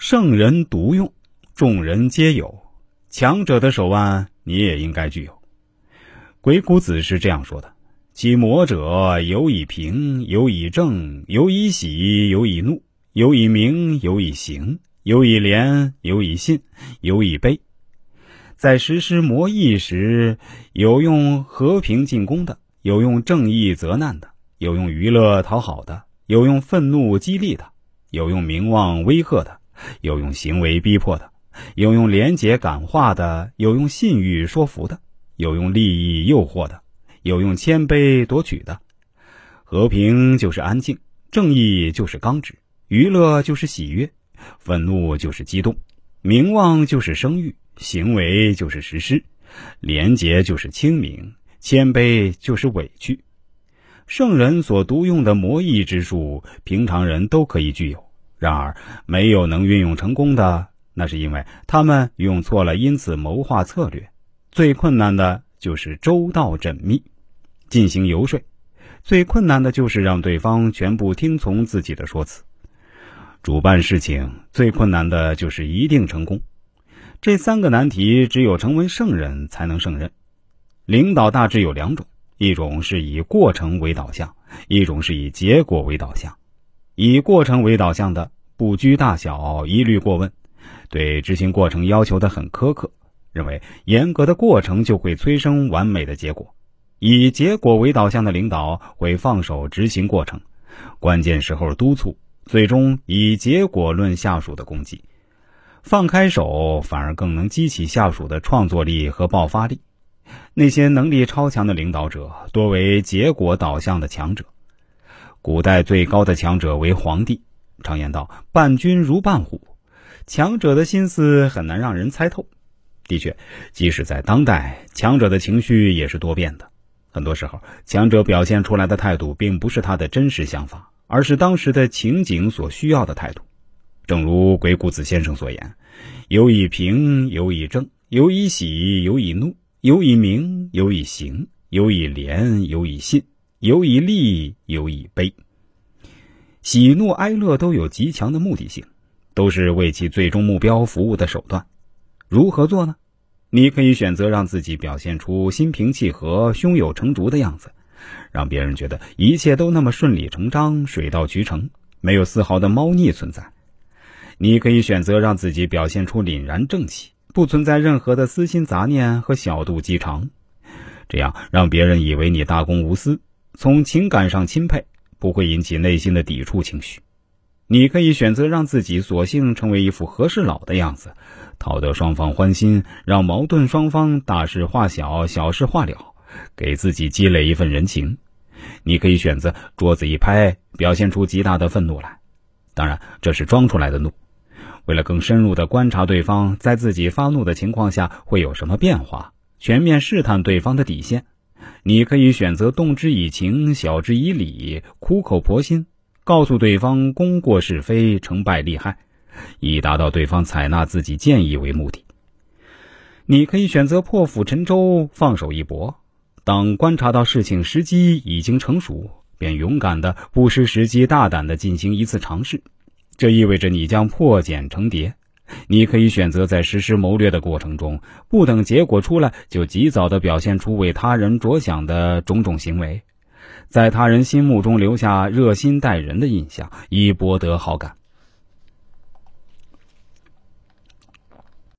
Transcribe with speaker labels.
Speaker 1: 圣人独用，众人皆有。强者的手腕，你也应该具有。鬼谷子是这样说的：“其魔者，有以平，有以正，有以喜，有以怒，有以明，有以行，有以廉，有以信，有以悲。”在实施魔役时，有用和平进攻的，有用正义责难的，有用娱乐讨好的，有用愤怒激励的，有用名望威吓的。有用行为逼迫的，有用廉洁感化的，有用信誉说服的，有用利益诱惑的，有用谦卑夺取的。和平就是安静，正义就是刚直，娱乐就是喜悦，愤怒就是激动，名望就是声誉，行为就是实施，廉洁就是清明，谦卑就是委屈。圣人所独用的魔异之术，平常人都可以具有。然而，没有能运用成功的，那是因为他们用错了，因此谋划策略。最困难的就是周到缜密，进行游说；最困难的就是让对方全部听从自己的说辞。主办事情最困难的就是一定成功。这三个难题，只有成为圣人才能胜任。领导大致有两种：一种是以过程为导向，一种是以结果为导向。以过程为导向的，不拘大小，一律过问，对执行过程要求的很苛刻，认为严格的过程就会催生完美的结果。以结果为导向的领导会放手执行过程，关键时候督促，最终以结果论下属的功绩。放开手反而更能激起下属的创作力和爆发力。那些能力超强的领导者，多为结果导向的强者。古代最高的强者为皇帝。常言道：“伴君如伴虎。”强者的心思很难让人猜透。的确，即使在当代，强者的情绪也是多变的。很多时候，强者表现出来的态度，并不是他的真实想法，而是当时的情景所需要的态度。正如鬼谷子先生所言：“有以平，有以正，有以喜，有以怒，有以明，有以行，有以廉，有以信。”有以利，有以悲。喜怒哀乐都有极强的目的性，都是为其最终目标服务的手段。如何做呢？你可以选择让自己表现出心平气和、胸有成竹的样子，让别人觉得一切都那么顺理成章、水到渠成，没有丝毫的猫腻存在。你可以选择让自己表现出凛然正气，不存在任何的私心杂念和小肚鸡肠，这样让别人以为你大公无私。从情感上钦佩，不会引起内心的抵触情绪。你可以选择让自己索性成为一副和事佬的样子，讨得双方欢心，让矛盾双方大事化小，小事化了，给自己积累一份人情。你可以选择桌子一拍，表现出极大的愤怒来，当然这是装出来的怒。为了更深入的观察对方在自己发怒的情况下会有什么变化，全面试探对方的底线。你可以选择动之以情，晓之以理，苦口婆心告诉对方功过是非、成败利害，以达到对方采纳自己建议为目的。你可以选择破釜沉舟，放手一搏。当观察到事情时机已经成熟，便勇敢的、不失时机、大胆的进行一次尝试。这意味着你将破茧成蝶。你可以选择在实施谋略的过程中，不等结果出来就及早的表现出为他人着想的种种行为，在他人心目中留下热心待人的印象，以博得好感。